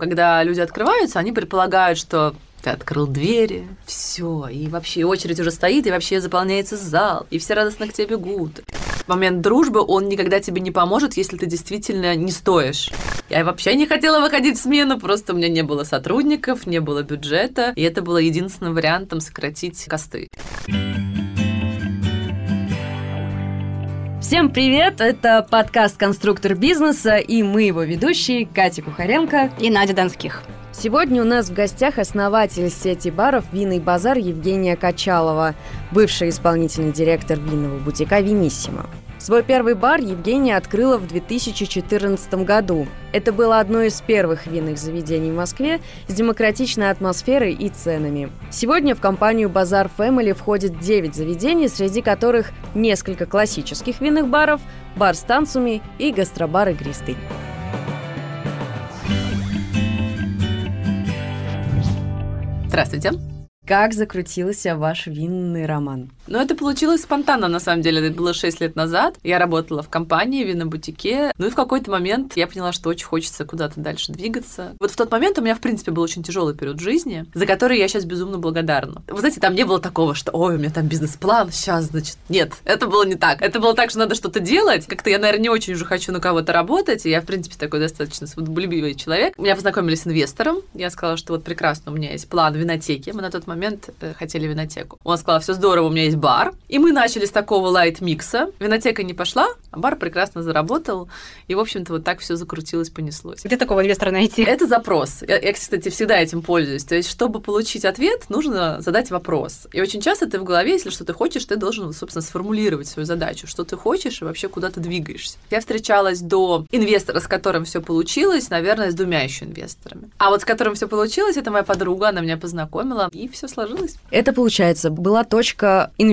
Когда люди открываются, они предполагают, что ты открыл двери, все, и вообще очередь уже стоит, и вообще заполняется зал, и все радостно к тебе бегут. Момент дружбы, он никогда тебе не поможет, если ты действительно не стоишь. Я вообще не хотела выходить в смену, просто у меня не было сотрудников, не было бюджета, и это было единственным вариантом сократить косты. Всем привет! Это подкаст «Конструктор бизнеса» и мы его ведущие Катя Кухаренко и Надя Донских. Сегодня у нас в гостях основатель сети баров «Винный базар» Евгения Качалова, бывший исполнительный директор винного бутика «Виниссимо». Свой первый бар Евгения открыла в 2014 году. Это было одно из первых винных заведений в Москве с демократичной атмосферой и ценами. Сегодня в компанию «Базар Family входит 9 заведений, среди которых несколько классических винных баров, бар с танцами и гастробар «Игристый». Здравствуйте. Как закрутился ваш винный роман? Ну, это получилось спонтанно, на самом деле. Это было 6 лет назад. Я работала в компании, в винобутике. Ну и в какой-то момент я поняла, что очень хочется куда-то дальше двигаться. Вот в тот момент у меня, в принципе, был очень тяжелый период жизни, за который я сейчас безумно благодарна. Вы знаете, там не было такого, что, ой, у меня там бизнес-план, сейчас, значит. Нет, это было не так. Это было так, что надо что-то делать. Как-то я, наверное, не очень уже хочу на кого-то работать. И я, в принципе, такой достаточно свободолюбивый человек. Меня познакомили с инвестором. Я сказала, что вот прекрасно, у меня есть план винотеки. Мы на тот момент э, хотели винотеку. Он сказал, все здорово, у меня есть бар. И мы начали с такого лайт-микса. Винотека не пошла, а бар прекрасно заработал. И, в общем-то, вот так все закрутилось, понеслось. Где такого инвестора найти? Это запрос. Я, я, кстати, всегда этим пользуюсь. То есть, чтобы получить ответ, нужно задать вопрос. И очень часто ты в голове, если что ты хочешь, ты должен, собственно, сформулировать свою задачу, что ты хочешь и вообще куда ты двигаешься. Я встречалась до инвестора, с которым все получилось, наверное, с двумя еще инвесторами. А вот с которым все получилось, это моя подруга, она меня познакомила, и все сложилось. Это, получается, была точка инвестора,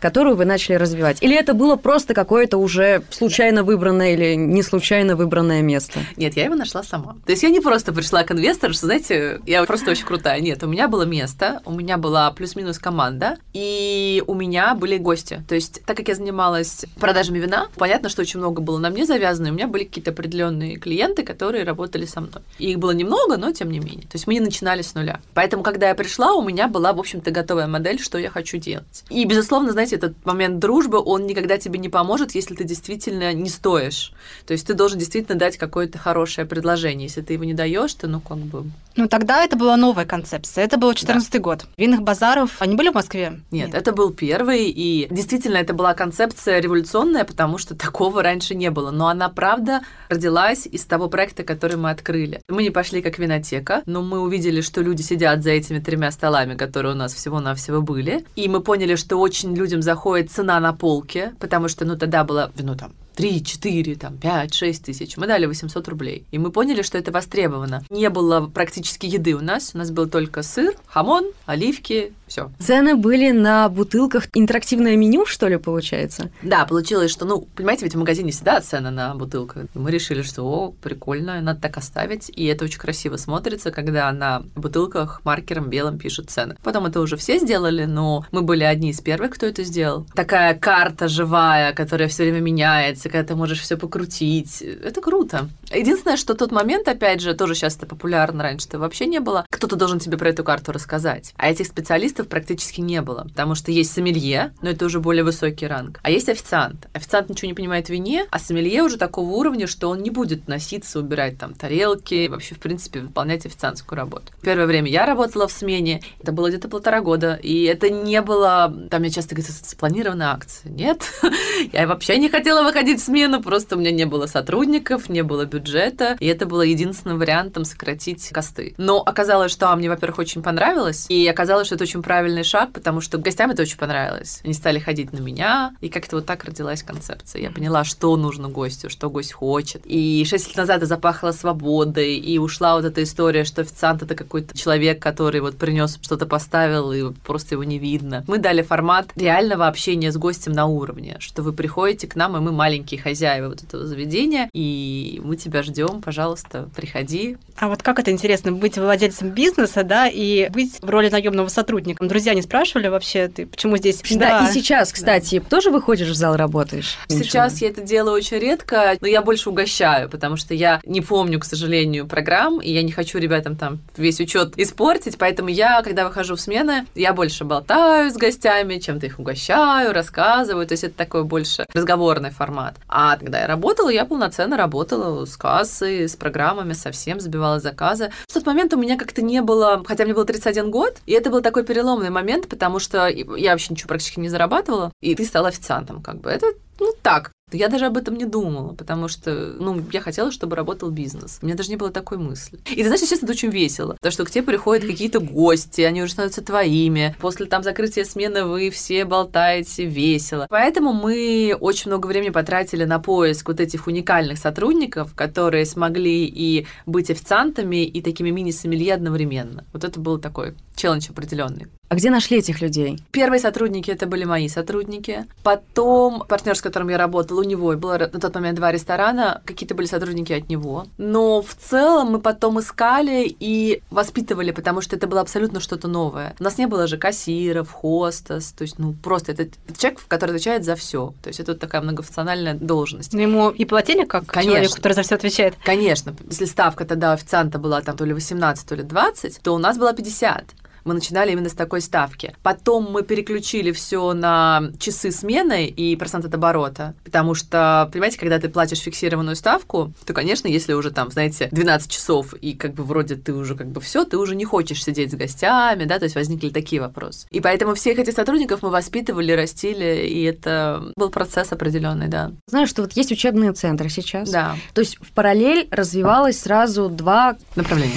которую вы начали развивать? Или это было просто какое-то уже случайно выбранное или не случайно выбранное место? Нет, я его нашла сама. То есть я не просто пришла к инвестору, что, знаете, я просто очень крутая. Нет, у меня было место, у меня была плюс-минус команда, и у меня были гости. То есть, так как я занималась продажами вина, понятно, что очень много было на мне завязано, и у меня были какие-то определенные клиенты, которые работали со мной. И их было немного, но тем не менее. То есть мы не начинали с нуля. Поэтому, когда я пришла, у меня была, в общем-то, готовая модель, что я хочу делать. И, безусловно, знаете, этот момент дружбы, он никогда тебе не поможет, если ты действительно не стоишь. То есть ты должен действительно дать какое-то хорошее предложение. Если ты его не даешь, то, ну, как бы... Ну, тогда это была новая концепция. Это был 14 да. год. Винных базаров, они были в Москве? Нет, Нет, это был первый, и действительно это была концепция революционная, потому что такого раньше не было. Но она, правда, родилась из того проекта, который мы открыли. Мы не пошли как винотека, но мы увидели, что люди сидят за этими тремя столами, которые у нас всего-навсего были. И мы поняли, что очень людям заходит цена на полке, потому что, ну, тогда было, ну, там, 3, 4, там, 5, 6 тысяч. Мы дали 800 рублей. И мы поняли, что это востребовано. Не было практически еды у нас. У нас был только сыр, хамон, оливки, все. Цены были на бутылках. Интерактивное меню, что ли, получается? Да, получилось, что, ну, понимаете, ведь в магазине всегда цены на бутылках. Мы решили, что, о, прикольно, надо так оставить. И это очень красиво смотрится, когда на бутылках маркером белым пишут цены. Потом это уже все сделали, но мы были одни из первых, кто это сделал. Такая карта живая, которая все время меняется, когда ты можешь все покрутить. Это круто. Единственное, что тот момент, опять же, тоже сейчас это популярно, раньше-то вообще не было. Кто-то должен тебе про эту карту рассказать. А этих специалистов практически не было, потому что есть сомелье, но это уже более высокий ранг, а есть официант. Официант ничего не понимает в вине, а сомелье уже такого уровня, что он не будет носиться, убирать там тарелки, вообще, в принципе, выполнять официантскую работу. Первое время я работала в смене, это было где-то полтора года, и это не было, там я часто говорю, спланированная акция. Нет, я вообще не хотела выходить смену, просто у меня не было сотрудников, не было бюджета, и это было единственным вариантом сократить косты. Но оказалось, что мне, во-первых, очень понравилось, и оказалось, что это очень правильный шаг, потому что гостям это очень понравилось. Они стали ходить на меня, и как-то вот так родилась концепция. Я поняла, что нужно гостю, что гость хочет. И шесть лет назад я запахла свободой, и ушла вот эта история, что официант это какой-то человек, который вот принес что-то поставил, и просто его не видно. Мы дали формат реального общения с гостем на уровне, что вы приходите к нам, и мы маленький собственники, хозяева вот этого заведения, и мы тебя ждем, пожалуйста, приходи. А вот как это интересно, быть владельцем бизнеса, да, и быть в роли наемного сотрудника? Друзья не спрашивали вообще, ты почему здесь? Да, да. и сейчас, кстати, да. тоже выходишь в зал, работаешь? Сейчас я это делаю очень редко, но я больше угощаю, потому что я не помню, к сожалению, программ, и я не хочу ребятам там весь учет испортить, поэтому я, когда выхожу в смены, я больше болтаю с гостями, чем-то их угощаю, рассказываю, то есть это такой больше разговорный формат. А когда я работала, я полноценно работала с кассой, с программами, совсем забивала заказы. В тот момент у меня как-то не было, хотя мне было 31 год, и это был такой переломный момент, потому что я вообще ничего практически не зарабатывала, и ты стала официантом, как бы. Это ну так, я даже об этом не думала, потому что, ну, я хотела, чтобы работал бизнес. У меня даже не было такой мысли. И ты знаешь, сейчас это очень весело, потому что к тебе приходят какие-то гости, они уже становятся твоими. После там закрытия смены вы все болтаете весело. Поэтому мы очень много времени потратили на поиск вот этих уникальных сотрудников, которые смогли и быть официантами, и такими мини-сомелье одновременно. Вот это был такой челлендж определенный. А где нашли этих людей? Первые сотрудники это были мои сотрудники. Потом партнер, с которым я работала, него было на тот момент два ресторана, какие-то были сотрудники от него. Но в целом мы потом искали и воспитывали, потому что это было абсолютно что-то новое. У нас не было же кассиров, хостес, то есть, ну, просто это, это человек, который отвечает за все. То есть это такая многофункциональная должность. Но ему и платили как Конечно. человеку, который за все отвечает? Конечно. Если ставка тогда официанта была там то ли 18, то ли 20, то у нас была 50 мы начинали именно с такой ставки. Потом мы переключили все на часы смены и процент от оборота, потому что, понимаете, когда ты платишь фиксированную ставку, то, конечно, если уже там, знаете, 12 часов и как бы вроде ты уже как бы все, ты уже не хочешь сидеть с гостями, да, то есть возникли такие вопросы. И поэтому всех этих сотрудников мы воспитывали, растили, и это был процесс определенный, да. Знаешь, что вот есть учебные центры сейчас. Да. То есть в параллель развивалось сразу два направления.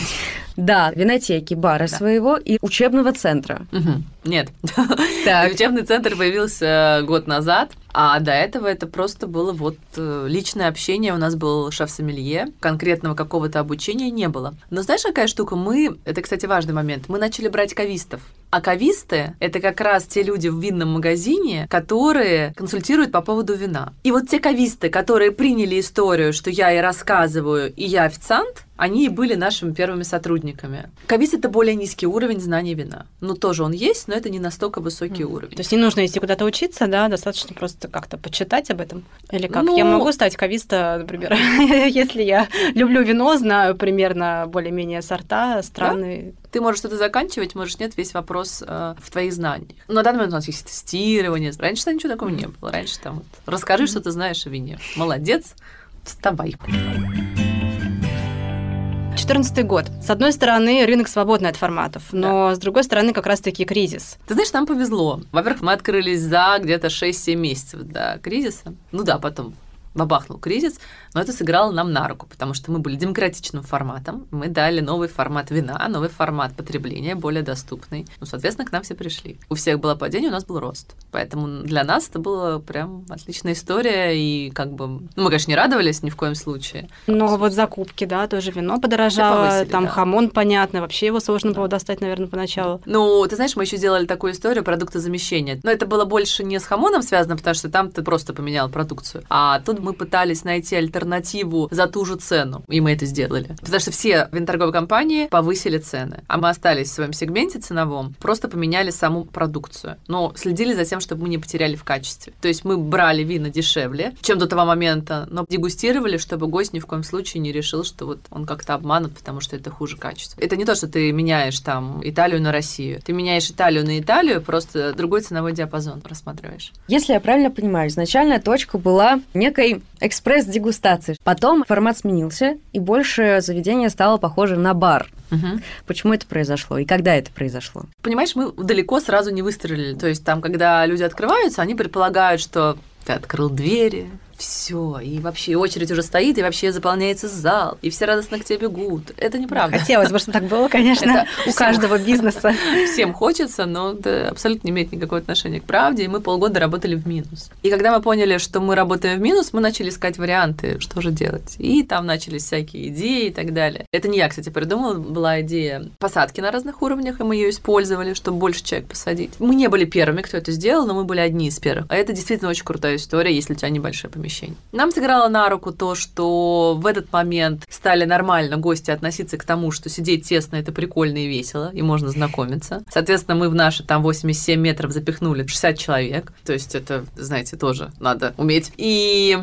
Да, винотеки, бара да. своего и учебного центра. Угу. Нет. Так. Учебный центр появился год назад. А до этого это просто было вот э, личное общение. У нас был шеф-сомелье, конкретного какого-то обучения не было. Но знаешь, какая штука? Мы, это, кстати, важный момент, мы начали брать кавистов. А кависты — это как раз те люди в винном магазине, которые консультируют по поводу вина. И вот те кависты, которые приняли историю, что я и рассказываю, и я официант, они и были нашими первыми сотрудниками. Кавист — это более низкий уровень знаний вина. Ну, тоже он есть, но это не настолько высокий mm. уровень. То есть не нужно идти куда-то учиться, да, достаточно просто как-то почитать об этом? Или как? Ну, я могу стать кависта, например, если я люблю вино, знаю примерно более-менее сорта, страны. Да? Ты можешь что-то заканчивать, можешь нет, весь вопрос э, в твоих знаниях. Но на данный момент у нас есть тестирование. Раньше там ничего такого не было. Раньше там вот, расскажи, что ты знаешь о вине. Молодец, вставай. 2014 год. С одной стороны, рынок свободный от форматов, но да. с другой стороны, как раз-таки кризис. Ты знаешь, нам повезло. Во-первых, мы открылись за где-то 6-7 месяцев до кризиса. Ну да, потом бабахнул кризис, но это сыграло нам на руку, потому что мы были демократичным форматом, мы дали новый формат вина, новый формат потребления, более доступный. Ну, соответственно, к нам все пришли. У всех было падение, у нас был рост. Поэтому для нас это была прям отличная история, и как бы... Ну, мы, конечно, не радовались ни в коем случае. Но вот закупки, да, тоже вино подорожало, там да. хамон, понятно, вообще его сложно да. было достать, наверное, поначалу. Ну, ты знаешь, мы еще сделали такую историю продуктозамещения. Но это было больше не с хамоном связано, потому что там ты просто поменял продукцию, а тут мы пытались найти альтернативу за ту же цену, и мы это сделали. Потому что все виноторговые компании повысили цены, а мы остались в своем сегменте ценовом, просто поменяли саму продукцию, но следили за тем, чтобы мы не потеряли в качестве. То есть мы брали вина дешевле, чем до того момента, но дегустировали, чтобы гость ни в коем случае не решил, что вот он как-то обманут, потому что это хуже качества. Это не то, что ты меняешь там Италию на Россию. Ты меняешь Италию на Италию, просто другой ценовой диапазон рассматриваешь. Если я правильно понимаю, изначальная точка была некой экспресс-дегустации. Потом формат сменился, и больше заведение стало похоже на бар. Угу. Почему это произошло и когда это произошло? Понимаешь, мы далеко сразу не выстрелили. То есть там, когда люди открываются, они предполагают, что ты открыл двери, все, и вообще очередь уже стоит, и вообще заполняется зал, и все радостно к тебе бегут. Это неправда. Хотелось бы, чтобы так было, конечно, у каждого бизнеса. Всем хочется, но это абсолютно не имеет никакого отношения к правде, и мы полгода работали в минус. И когда мы поняли, что мы работаем в минус, мы начали искать варианты, что же делать. И там начались всякие идеи и так далее. Это не я, кстати, придумала, была идея посадки на разных уровнях, и мы ее использовали, чтобы больше человек посадить. Мы не были первыми, кто это сделал, но мы были одни из первых. А это действительно очень крутая история, если у тебя небольшое помещение. Нам сыграло на руку то, что в этот момент стали нормально гости относиться к тому, что сидеть тесно это прикольно и весело, и можно знакомиться. Соответственно, мы в наши там 87 метров запихнули 60 человек. То есть это, знаете, тоже надо уметь. И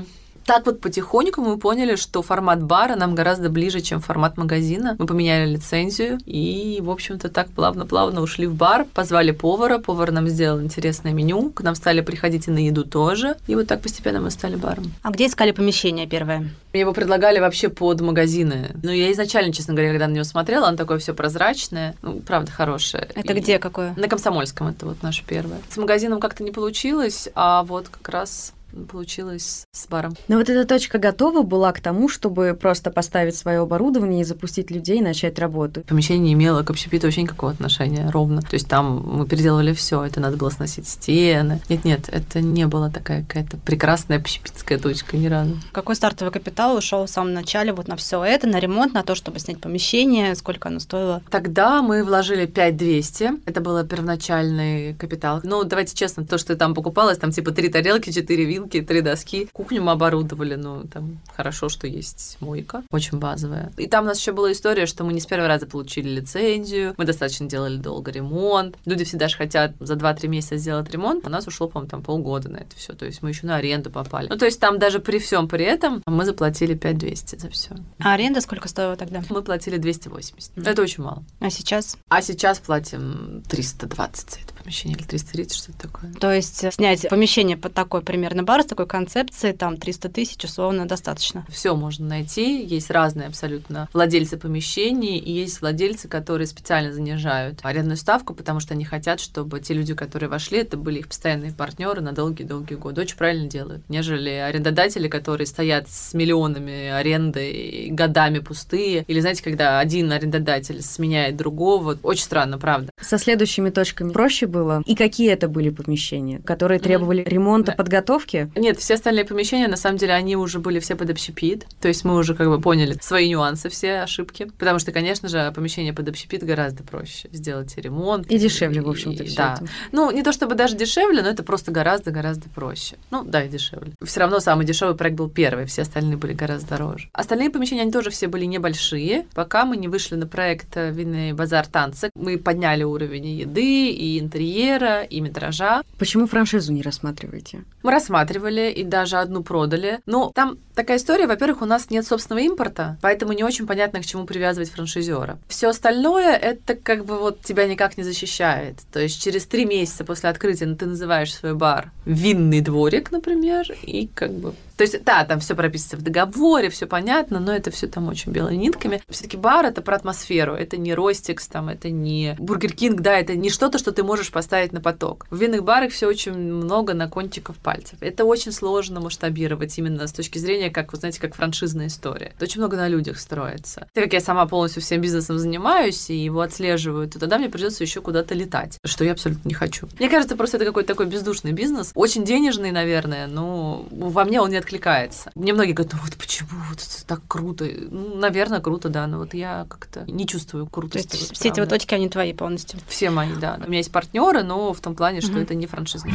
так вот потихоньку мы поняли, что формат бара нам гораздо ближе, чем формат магазина. Мы поменяли лицензию и, в общем-то, так плавно-плавно ушли в бар, позвали повара, повар нам сделал интересное меню, к нам стали приходить и на еду тоже, и вот так постепенно мы стали баром. А где искали помещение первое? Мне его предлагали вообще под магазины. Ну, я изначально, честно говоря, когда на него смотрела, он такое все прозрачное, ну, правда, хорошее. Это и... где какое? На Комсомольском это вот наше первое. С магазином как-то не получилось, а вот как раз получилось с баром. Но вот эта точка готова была к тому, чтобы просто поставить свое оборудование и запустить людей и начать работу. Помещение не имело к общепиту вообще никакого отношения, ровно. То есть там мы переделывали все, это надо было сносить стены. Нет-нет, это не была такая какая-то прекрасная общепитская точка ни разу. Какой стартовый капитал ушел в самом начале вот на все это, на ремонт, на то, чтобы снять помещение, сколько оно стоило? Тогда мы вложили 5200, это был первоначальный капитал. Ну, давайте честно, то, что там покупалось, там типа три тарелки, четыре вина, вилки, три доски. Кухню мы оборудовали, ну, там хорошо, что есть мойка, очень базовая. И там у нас еще была история, что мы не с первого раза получили лицензию, мы достаточно делали долго ремонт. Люди всегда же хотят за 2-3 месяца сделать ремонт, у нас ушло, по-моему, там полгода на это все. То есть мы еще на аренду попали. Ну, то есть там даже при всем при этом мы заплатили 5200 за все. А аренда сколько стоила тогда? Мы платили 280. Mm-hmm. Это очень мало. А сейчас? А сейчас платим 320 за это помещение или 330, что-то такое. То есть снять помещение под такой примерно бар с такой концепцией, там 300 тысяч условно достаточно. Все можно найти. Есть разные абсолютно владельцы помещений, и есть владельцы, которые специально занижают арендную ставку, потому что они хотят, чтобы те люди, которые вошли, это были их постоянные партнеры на долгие-долгие годы. Очень правильно делают. Нежели арендодатели, которые стоят с миллионами аренды годами пустые. Или, знаете, когда один арендодатель сменяет другого. Очень странно, правда. Со следующими точками проще было? И какие это были помещения, которые требовали mm-hmm. ремонта, да. подготовки? Нет, все остальные помещения, на самом деле, они уже были все под общепит. То есть мы уже как бы поняли свои нюансы, все ошибки. Потому что, конечно же, помещение под общепит гораздо проще. Сделать ремонт. И дешевле, в общем-то, все Да. это. Ну, не то чтобы даже дешевле, но это просто гораздо-гораздо проще. Ну, да, и дешевле. Все равно самый дешевый проект был первый, все остальные были гораздо дороже. Остальные помещения, они тоже все были небольшие. Пока мы не вышли на проект «Винный базар танцы», мы подняли уровень еды, и интерьера, и метража. Почему франшизу не рассматриваете? Мы рассматривали и даже одну продали. Но там такая история, во-первых, у нас нет собственного импорта, поэтому не очень понятно, к чему привязывать франшизера. Все остальное это как бы вот тебя никак не защищает. То есть через три месяца после открытия ты называешь свой бар винный дворик, например, и как бы то есть, да, там все прописано в договоре, все понятно, но это все там очень белыми нитками. Все-таки бар это про атмосферу, это не Ростикс, там, это не Burger King, да, это не что-то, что ты можешь поставить на поток. В винных барах все очень много на кончиках пальцев. Это очень сложно масштабировать именно с точки зрения, как, вы знаете, как франшизная история. Это очень много на людях строится. Так как я сама полностью всем бизнесом занимаюсь и его отслеживаю, то тогда мне придется еще куда-то летать, что я абсолютно не хочу. Мне кажется, просто это какой-то такой бездушный бизнес, очень денежный, наверное, но во мне он не откликается. Мне многие говорят, ну вот почему вот это так круто? Ну, наверное, круто, да, но вот я как-то не чувствую крутости. То есть вот, все эти вот точки, они твои полностью? Все мои, да. У меня есть партнеры, но в том плане, что угу. это не франшизный.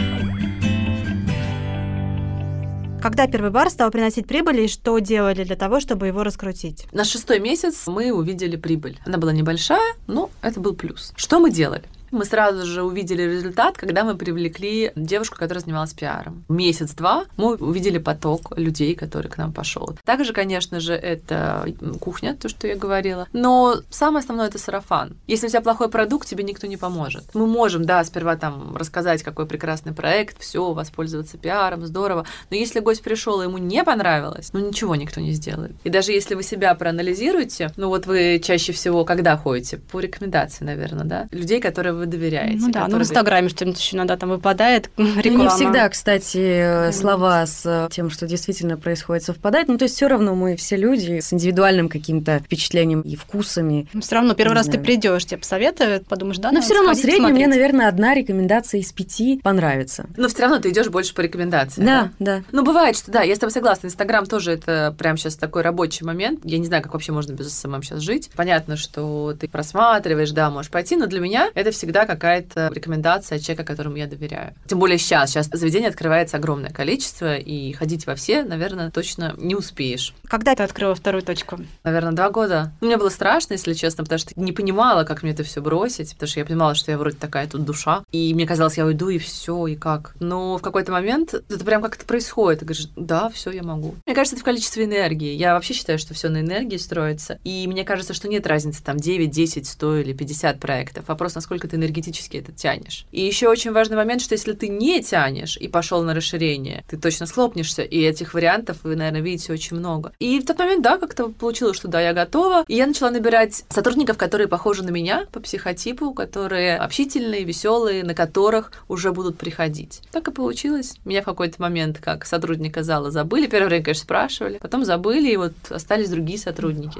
Когда первый бар стал приносить прибыль и что делали для того, чтобы его раскрутить? На шестой месяц мы увидели прибыль. Она была небольшая, но это был плюс. Что мы делали? Мы сразу же увидели результат, когда мы привлекли девушку, которая занималась пиаром. Месяц-два мы увидели поток людей, который к нам пошел. Также, конечно же, это кухня, то, что я говорила. Но самое основное это сарафан. Если у тебя плохой продукт, тебе никто не поможет. Мы можем, да, сперва там рассказать, какой прекрасный проект, все, воспользоваться пиаром, здорово. Но если гость пришел и ему не понравилось, ну ничего никто не сделает. И даже если вы себя проанализируете, ну вот вы чаще всего когда ходите? По рекомендации, наверное, да? Людей, которые вы доверяете. Ну да, ну в Инстаграме что-нибудь еще иногда там выпадает реклама. Ну, не всегда, кстати, слова с тем, что действительно происходит, совпадают. Ну то есть все равно мы все люди с индивидуальным каким-то впечатлением и вкусами. Но все равно первый раз знаю. ты придешь, тебе посоветуют, подумаешь, да, Но все равно в среднем мне, наверное, одна рекомендация из пяти понравится. Но все равно ты идешь больше по рекомендации. Да, да. да. Ну бывает, что да, я с тобой согласна. Инстаграм тоже это прям сейчас такой рабочий момент. Я не знаю, как вообще можно без SMM сейчас жить. Понятно, что ты просматриваешь, да, можешь пойти, но для меня это всегда всегда какая-то рекомендация от человека, которому я доверяю. Тем более сейчас. Сейчас заведение открывается огромное количество, и ходить во все, наверное, точно не успеешь. Когда ты открыла вторую точку? Наверное, два года. Ну, мне было страшно, если честно, потому что не понимала, как мне это все бросить, потому что я понимала, что я вроде такая тут душа, и мне казалось, я уйду, и все, и как. Но в какой-то момент это прям как-то происходит. Ты говоришь, да, все, я могу. Мне кажется, это в количестве энергии. Я вообще считаю, что все на энергии строится. И мне кажется, что нет разницы там 9, 10, 100 или 50 проектов. Вопрос, насколько ты энергетически это тянешь. И еще очень важный момент, что если ты не тянешь и пошел на расширение, ты точно схлопнешься. И этих вариантов вы, наверное, видите очень много. И в тот момент, да, как-то получилось, что да, я готова. И я начала набирать сотрудников, которые похожи на меня по психотипу, которые общительные, веселые, на которых уже будут приходить. Так и получилось. Меня в какой-то момент как сотрудника зала забыли. Первое время, конечно, спрашивали, потом забыли, и вот остались другие сотрудники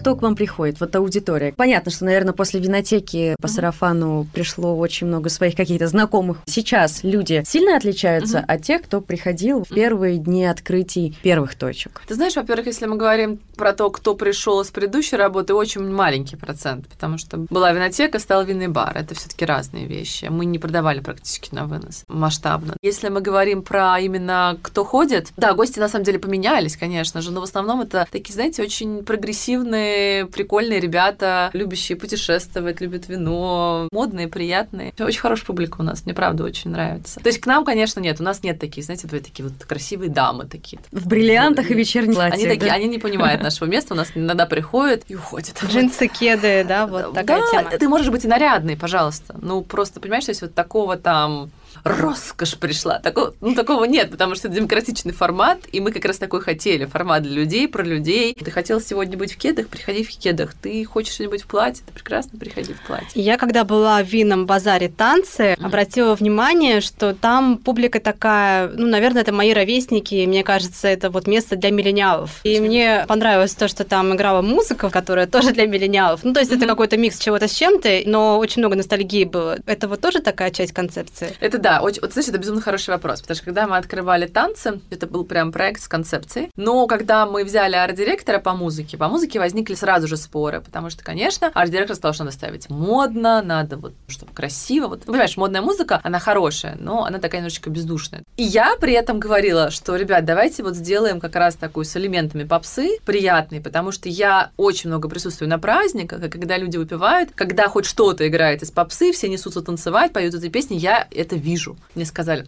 кто к вам приходит, вот аудитория? Понятно, что, наверное, после винотеки по сарафану пришло очень много своих каких-то знакомых. Сейчас люди сильно отличаются uh-huh. от тех, кто приходил в первые дни открытий первых точек. Ты знаешь, во-первых, если мы говорим про то, кто пришел с предыдущей работы, очень маленький процент, потому что была винотека, стал винный бар. Это все-таки разные вещи. Мы не продавали практически на вынос масштабно. Если мы говорим про именно кто ходит, да, гости на самом деле поменялись, конечно же, но в основном это такие, знаете, очень прогрессивные прикольные ребята, любящие путешествовать, любят вино, модные, приятные. Очень хорошая публика у нас, мне правда очень нравится. То есть к нам, конечно, нет, у нас нет таких, знаете, вы такие вот красивые дамы такие. В бриллиантах и вечерних платьях. Они такие, они не понимают нашего места, у нас иногда приходят и уходят. Джинсы, кеды, да, вот такая тема. ты можешь быть и нарядный, пожалуйста. Ну, просто, понимаешь, то есть вот такого там роскошь пришла. Такого, ну, такого нет, потому что это демократичный формат, и мы как раз такой хотели. Формат для людей, про людей. Ты хотел сегодня быть в кедах, приходи в кедах. Ты хочешь что-нибудь в платье, ты прекрасно приходи в платье. Я, когда была в винном базаре танцы, mm-hmm. обратила внимание, что там публика такая, ну, наверное, это мои ровесники, мне кажется, это вот место для миллениалов. И мне понравилось то, что там играла музыка, которая тоже для миллениалов. Ну, то есть mm-hmm. это какой-то микс чего-то с чем-то, но очень много ностальгии было. Это вот тоже такая часть концепции? Это да, очень, вот, знаешь, это безумно хороший вопрос, потому что когда мы открывали танцы, это был прям проект с концепцией, но когда мы взяли арт-директора по музыке, по музыке возникли сразу же споры, потому что, конечно, арт-директор сказал, что надо ставить модно, надо вот, чтобы красиво, вот, понимаешь, модная музыка, она хорошая, но она такая немножечко бездушная. И я при этом говорила, что, ребят, давайте вот сделаем как раз такую с элементами попсы приятный, потому что я очень много присутствую на праздниках, и когда люди выпивают, когда хоть что-то играет из попсы, все несутся танцевать, поют эти песни, я это вижу. Мне сказали,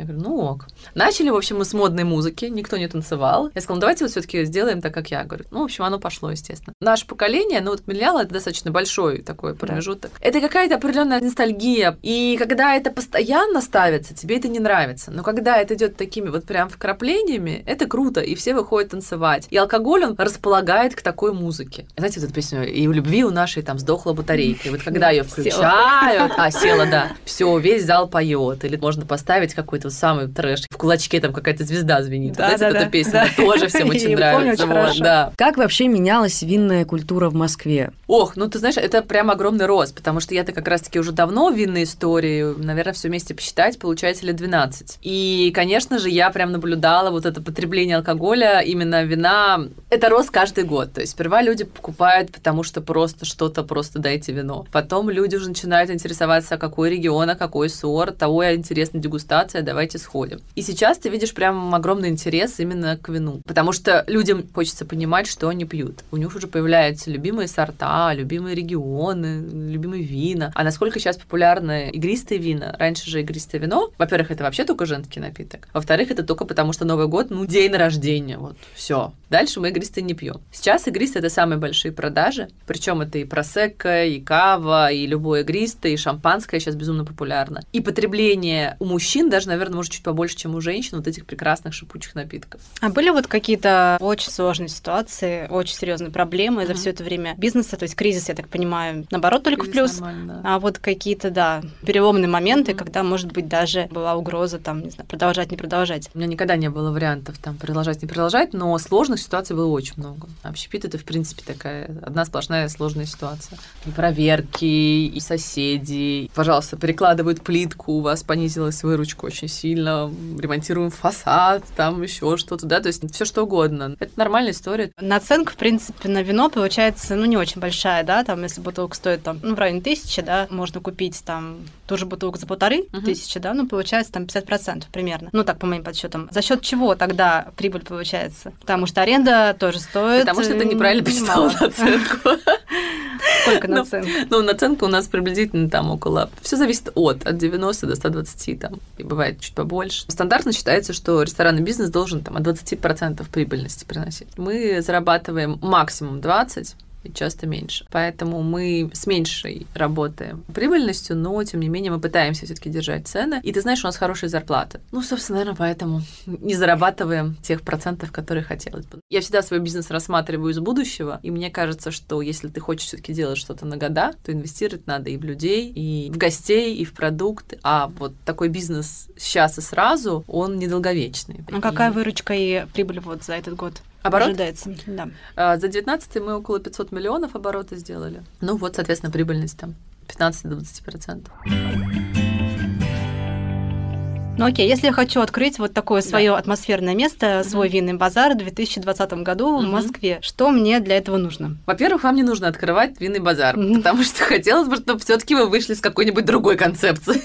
я говорю, ну ок. Начали, в общем, мы с модной музыки, никто не танцевал. Я сказала, ну давайте вот все-таки сделаем так, как я. Говорю, ну, в общем, оно пошло, естественно. Наше поколение, ну вот миллениалы, это достаточно большой такой промежуток. Да. Это какая-то определенная ностальгия. И когда это постоянно ставится, тебе это не нравится. Но когда это идет такими вот прям вкраплениями, это круто, и все выходят танцевать. И алкоголь, он располагает к такой музыке. Знаете, вот эту песню «И у любви у нашей там сдохла батарейка». И вот когда ее включают, а, села, да, все, весь зал поет. Или можно поставить какой-то самый трэш. В кулачке там какая-то звезда звенит. Да, Знаете, да, эта да, песня да. тоже всем очень нравится. Помню, вот, да. Как вообще менялась винная культура в Москве? Ох, ну ты знаешь, это прям огромный рост, потому что я-то как раз-таки уже давно в винной истории, наверное, все вместе посчитать, получается лет 12. И, конечно же, я прям наблюдала вот это потребление алкоголя, именно вина. Это рост каждый год. То есть сперва люди покупают, потому что просто что-то, просто дайте вино. Потом люди уже начинают интересоваться, какой регион, а какой сорт, того и интересна дегустация, давай давайте сходим. И сейчас ты видишь прям огромный интерес именно к вину, потому что людям хочется понимать, что они пьют. У них уже появляются любимые сорта, любимые регионы, любимые вина. А насколько сейчас популярны игристые вина? Раньше же игристое вино, во-первых, это вообще только женский напиток. Во-вторых, это только потому, что Новый год, ну, день рождения, вот, все. Дальше мы игристые не пьем. Сейчас игристые это самые большие продажи, причем это и просекко, и кава, и любое игристое, и шампанское сейчас безумно популярно. И потребление у мужчин даже, наверное, наверное, может, чуть побольше, чем у женщин, вот этих прекрасных шипучих напитков. А были вот какие-то очень сложные ситуации, очень серьезные проблемы mm-hmm. за все это время бизнеса, то есть кризис, я так понимаю, наоборот, только кризис в плюс. Да. А вот какие-то, да, переломные моменты, mm-hmm. когда, может быть, даже была угроза, там, не знаю, продолжать, не продолжать. У меня никогда не было вариантов там продолжать, не продолжать, но сложных сложных ситуаций было очень много. Общепит — это, в принципе, такая одна сплошная сложная ситуация. И проверки, и соседи. Пожалуйста, перекладывают плитку, у вас понизилась выручка очень сильно, ремонтируем фасад, там еще что-то, да, то есть все что угодно. Это нормальная история. Наценка, в принципе, на вино получается, ну, не очень большая, да, там, если бутылка стоит там, ну, в районе тысячи, да, можно купить там ту же бутылку за полторы uh-huh. тысячи, да, ну, получается там 50% примерно. Ну, так, по моим подсчетам. За счет чего тогда прибыль получается? Потому что аренда тоже стоит. Потому что ты неправильно посчитала наценку. Сколько наценка? Ну, наценка у нас приблизительно там около... Все зависит от, от 90 до 120 там, и бывает чуть побольше. Стандартно считается, что ресторанный бизнес должен там от 20% прибыльности приносить. Мы зарабатываем максимум 20, и часто меньше. Поэтому мы с меньшей работаем прибыльностью, но тем не менее мы пытаемся все-таки держать цены. И ты знаешь, у нас хорошие зарплаты. Ну, собственно, наверное, поэтому не зарабатываем тех процентов, которые хотелось бы. Я всегда свой бизнес рассматриваю из будущего, и мне кажется, что если ты хочешь все-таки делать что-то на года, то инвестировать надо и в людей, и в гостей, и в продукты. А вот такой бизнес сейчас и сразу, он недолговечный. А какая выручка и прибыль вот за этот год? Оборот? Ожидается, да. А, за 19 мы около 500 миллионов оборота сделали. Ну вот, соответственно, прибыльность там 15-20%. Ну окей, если я хочу открыть вот такое свое да. атмосферное место, свой угу. винный базар в 2020 году угу. в Москве, что мне для этого нужно? Во-первых, вам не нужно открывать винный базар, угу. потому что хотелось бы, чтобы все-таки вы вышли с какой-нибудь другой концепции.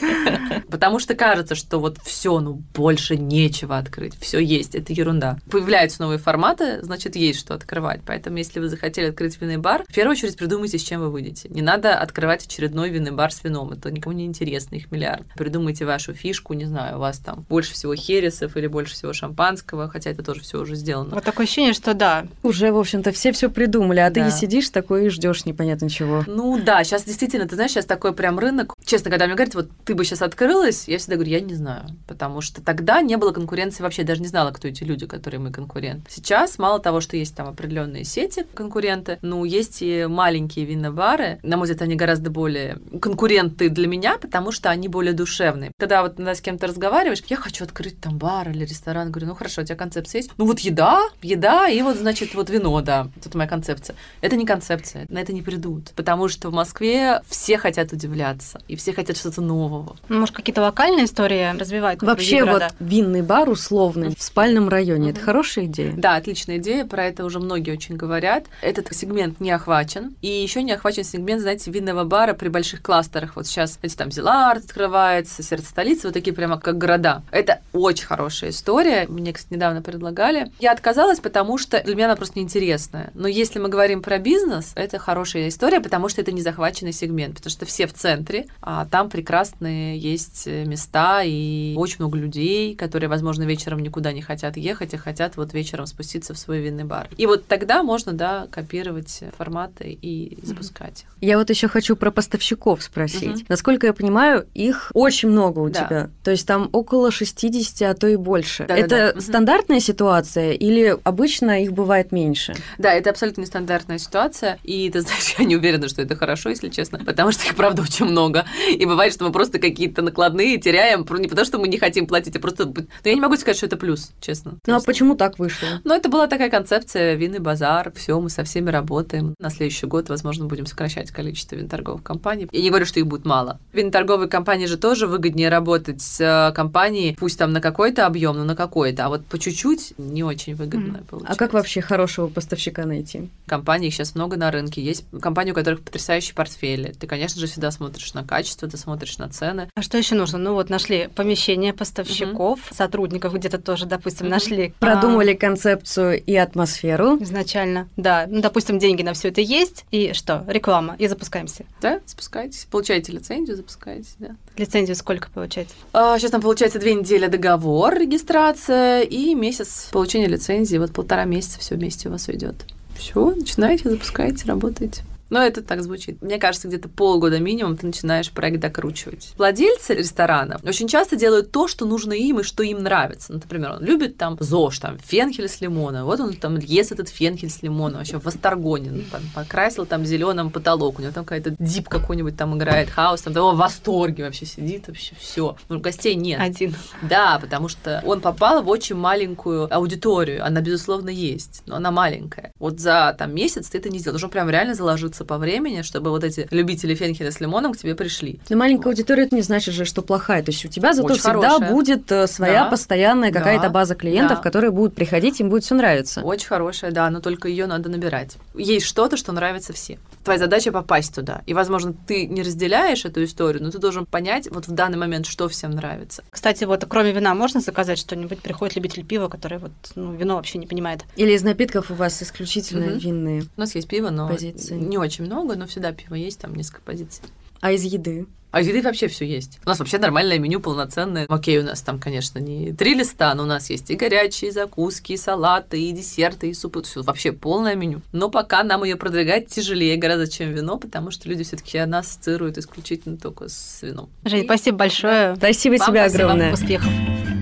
Потому что кажется, что вот все, ну больше нечего открыть, все есть, это ерунда. Появляются новые форматы, значит, есть что открывать. Поэтому, если вы захотели открыть винный бар, в первую очередь придумайте, с чем вы выйдете. Не надо открывать очередной винный бар с вином, это никому не интересно, их миллиард. Придумайте вашу фишку, не знаю, вас там больше всего хересов или больше всего шампанского, хотя это тоже все уже сделано. Вот такое ощущение, что да. Уже, в общем-то, все все придумали, а да. ты сидишь такой и ждешь непонятно чего. Ну да, сейчас действительно, ты знаешь, сейчас такой прям рынок. Честно, когда мне говорят, вот ты бы сейчас открылась, я всегда говорю, я не знаю, потому что тогда не было конкуренции вообще, даже не знала, кто эти люди, которые мы конкуренты. Сейчас мало того, что есть там определенные сети конкуренты, ну есть и маленькие винобары. На мой взгляд, они гораздо более конкуренты для меня, потому что они более душевные. Когда вот надо с кем-то разговариваешь, я хочу открыть там бар или ресторан. Говорю, ну хорошо, у тебя концепция есть? Ну вот еда, еда и вот, значит, вот вино, да. Тут моя концепция. Это не концепция, на это не придут. Потому что в Москве все хотят удивляться, и все хотят что-то нового. Ну, может, какие-то локальные истории развивать? Вообще вот винный бар условный в спальном районе, это хорошая идея? Да, отличная идея, про это уже многие очень говорят. Этот сегмент не охвачен, и еще не охвачен сегмент, знаете, винного бара при больших кластерах. Вот сейчас, знаете, там Зелард открывается, сердце столицы, вот такие прямо как города. Это очень хорошая история. Мне, кстати, недавно предлагали. Я отказалась, потому что для меня она просто неинтересная. Но если мы говорим про бизнес, это хорошая история, потому что это не захваченный сегмент, потому что все в центре, а там прекрасные есть места и очень много людей, которые, возможно, вечером никуда не хотят ехать, а хотят вот вечером спуститься в свой винный бар. И вот тогда можно, да, копировать форматы и запускать их. Я вот еще хочу про поставщиков спросить. Угу. Насколько я понимаю, их очень много у да. тебя. То есть там около 60, а то и больше. Да, это да, стандартная угу. ситуация или обычно их бывает меньше? Да, это абсолютно нестандартная ситуация. И ты знаешь, я не уверена, что это хорошо, если честно, потому что их, правда, очень много. И бывает, что мы просто какие-то накладные теряем, не потому что мы не хотим платить, а просто... Но я не могу сказать, что это плюс, честно. Ну а почему так вышло? Ну, это была такая концепция винный базар, все, мы со всеми работаем. На следующий год, возможно, будем сокращать количество винторговых компаний. Я не говорю, что их будет мало. Винторговые компании же тоже выгоднее работать с компанией пусть там на какой-то объем, но на какой-то, а вот по чуть-чуть не очень выгодно mm. получается. А как вообще хорошего поставщика найти? Компаний сейчас много на рынке. Есть компании, у которых потрясающие портфели. Ты, конечно же, всегда смотришь на качество, ты смотришь на цены. А что еще нужно? Ну вот нашли помещение поставщиков, mm-hmm. сотрудников где-то тоже, допустим, mm-hmm. нашли. Продумали а... концепцию и атмосферу. Изначально, да. Ну, допустим, деньги на все это есть, и что? Реклама, и запускаемся. Да, запускайтесь. Получаете лицензию, запускайтесь, да. Лицензию сколько получается? А, сейчас там получается две недели договор, регистрация и месяц получения лицензии. Вот полтора месяца все вместе у вас уйдет. Все, начинаете, запускаете, работаете. Но это так звучит. Мне кажется, где-то полгода минимум ты начинаешь проект докручивать. Владельцы ресторана очень часто делают то, что нужно им и что им нравится. Ну, например, он любит там ЗОЖ, там фенхель с лимоном. Вот он там ест этот фенхель с лимоном, вообще в восторгоне. Ну, там, покрасил там зеленым потолок, у него там какая-то дип какой-нибудь там играет, хаос, там, там в восторге вообще сидит, вообще все. Ну, гостей нет. Один. Да, потому что он попал в очень маленькую аудиторию. Она, безусловно, есть, но она маленькая. Вот за там месяц ты это не сделал. Должен прям реально заложиться по времени, чтобы вот эти любители фенхеля с лимоном к тебе пришли. Но маленькая аудитория это не значит же, что плохая. То есть у тебя зато Очень всегда хорошая. будет э, своя Да. постоянная Да. какая-то база клиентов, Да. которые будут приходить, им будет все нравиться. Очень хорошая, да, но только ее надо набирать. Есть что-то, что нравится всем. Твоя задача попасть туда. И, возможно, ты не разделяешь эту историю, но ты должен понять вот в данный момент, что всем нравится. Кстати, вот кроме вина можно заказать что-нибудь? Приходит любитель пива, который вот ну, вино вообще не понимает. Или из напитков у вас исключительно Мгм. винные. У нас есть пиво, но Позиции. не очень много, но всегда пиво есть, там несколько позиций. А из еды? А еды вообще все есть. У нас вообще нормальное меню, полноценное. Окей, у нас там, конечно, не три листа, но у нас есть и горячие, и закуски, и салаты, и десерты, и супы. Все вообще полное меню. Но пока нам ее продвигать тяжелее гораздо, чем вино, потому что люди все-таки нас ассоциируют исключительно только с вином. Жень, спасибо большое. Спасибо Вам тебе спасибо. огромное. Успехов.